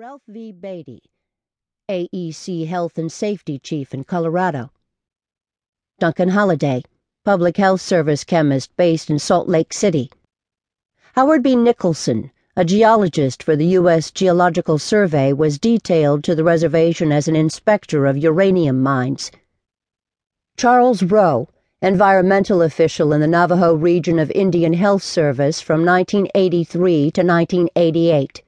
Ralph V. Beatty, AEC Health and Safety Chief in Colorado. Duncan Holaday, Public Health Service chemist based in Salt Lake City. Howard B. Nicholson, a geologist for the U.S. Geological Survey, was detailed to the reservation as an inspector of uranium mines. Charles Rowe, environmental official in the Navajo region of Indian Health Service from 1983 to 1988.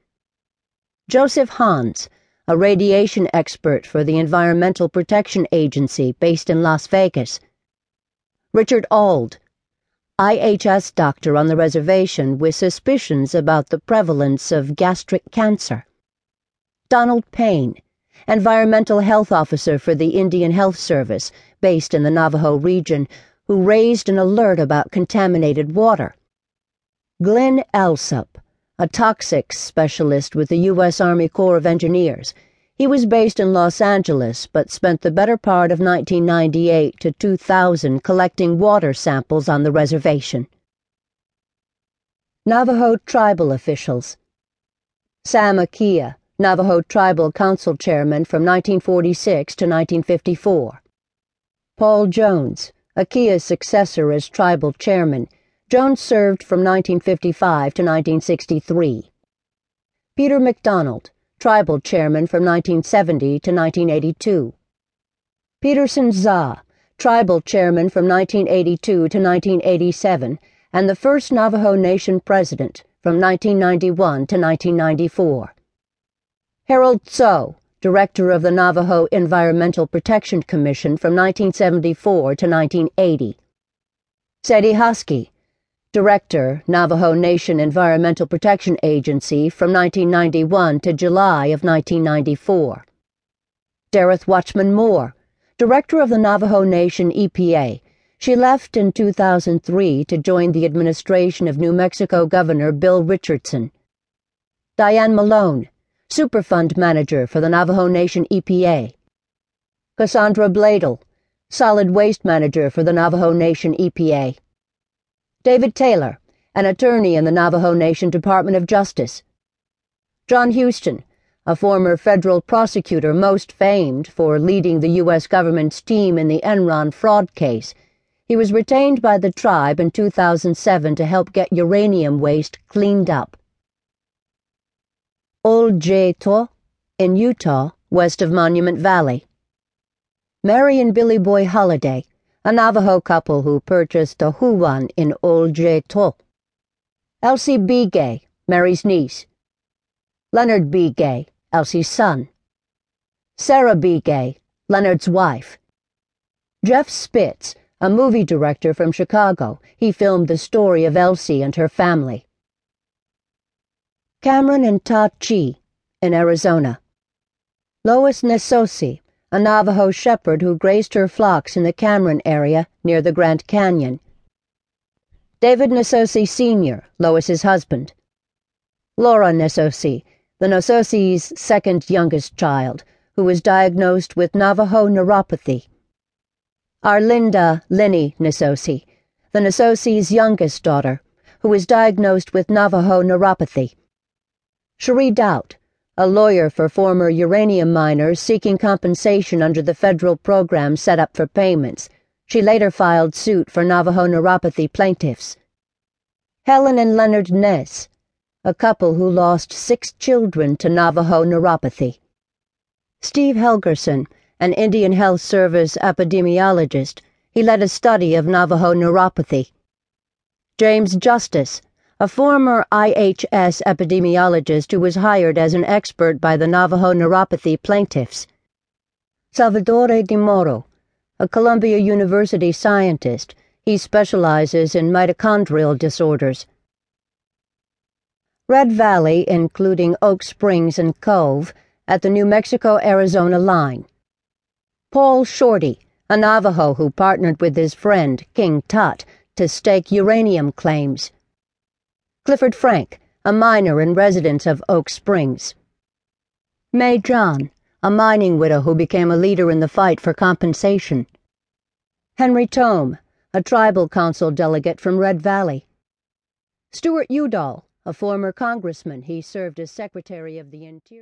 Joseph Hans, a radiation expert for the Environmental Protection Agency based in Las Vegas. Richard Auld, IHS doctor on the reservation with suspicions about the prevalence of gastric cancer. Donald Payne, environmental health officer for the Indian Health Service based in the Navajo region, who raised an alert about contaminated water. Glenn Alsop, a toxics specialist with the U.S. Army Corps of Engineers. He was based in Los Angeles, but spent the better part of 1998 to 2000 collecting water samples on the reservation. Navajo tribal officials. Sam Akeah, Navajo Tribal Council Chairman from 1946 to 1954. Paul Jones, Akeah's successor as tribal chairman Jones served from 1955 to 1963. Peter McDonald, tribal chairman from 1970 to 1982. Peterson Zah, tribal chairman from 1982 to 1987, and the first Navajo Nation president from 1991 to 1994. Harold Tso, director of the Navajo Environmental Protection Commission from 1974 to 1980. Sadie Hoskie, Director, Navajo Nation Environmental Protection Agency from 1991 to July of 1994. Derrith Watchman Moore, Director of the Navajo Nation EPA. She left in 2003 to join the administration of New Mexico Governor Bill Richardson. Diane Malone, Superfund Manager for the Navajo Nation EPA. Cassandra Bladel, Solid Waste Manager for the Navajo Nation EPA. David Taylor, an attorney in the Navajo Nation Department of Justice. John Hueston, a former federal prosecutor most famed for leading the U.S. government's team in the Enron fraud case. He was retained by the tribe in 2007 to help get uranium waste cleaned up. Oljato, in Utah, west of Monument Valley. Mary and Billy Boy Holliday, a Navajo couple who purchased a huwan in Old To. Elsie Begay, Mary's niece. Leonard Begay, Elsie's son. Sarah Begay, Leonard's wife. Jeff Spitz, a movie director from Chicago, he filmed the story of Elsie and her family. Cameron and Ta Chi, in Arizona. Lois Neztsosie, a Navajo shepherd who grazed her flocks in the Cameron area near the Grand Canyon. David Neztsosie Sr., Lois's husband. Laura Neztsosie, the Neztsosie's second youngest child, who was diagnosed with Navajo neuropathy. Arlinda Lenny Neztsosie, the Neztsosie's youngest daughter, who was diagnosed with Navajo neuropathy. Cherie Doubt, a lawyer for former uranium miners seeking compensation under the federal program set up for payments. She later filed suit for Navajo neuropathy plaintiffs. Helen and Leonard Nez, a couple who lost six children to Navajo neuropathy. Steve Helgerson, an Indian Health Service epidemiologist, he led a study of Navajo neuropathy. James Justice, a former IHS epidemiologist who was hired as an expert by the Navajo neuropathy plaintiffs. Salvatore DiMauro, a Columbia University scientist, he specializes in mitochondrial disorders. Red Valley, including Oak Springs and Cove, at the New Mexico Arizona line. Paul Shorty, a Navajo who partnered with his friend, King Tut, to stake uranium claims. Clifford Frank, a miner and resident of Oak Springs. May John, a mining widow who became a leader in the fight for compensation. Henry Tome, a tribal council delegate from Red Valley. Stewart Udall, a former congressman, he served as Secretary of the Interior.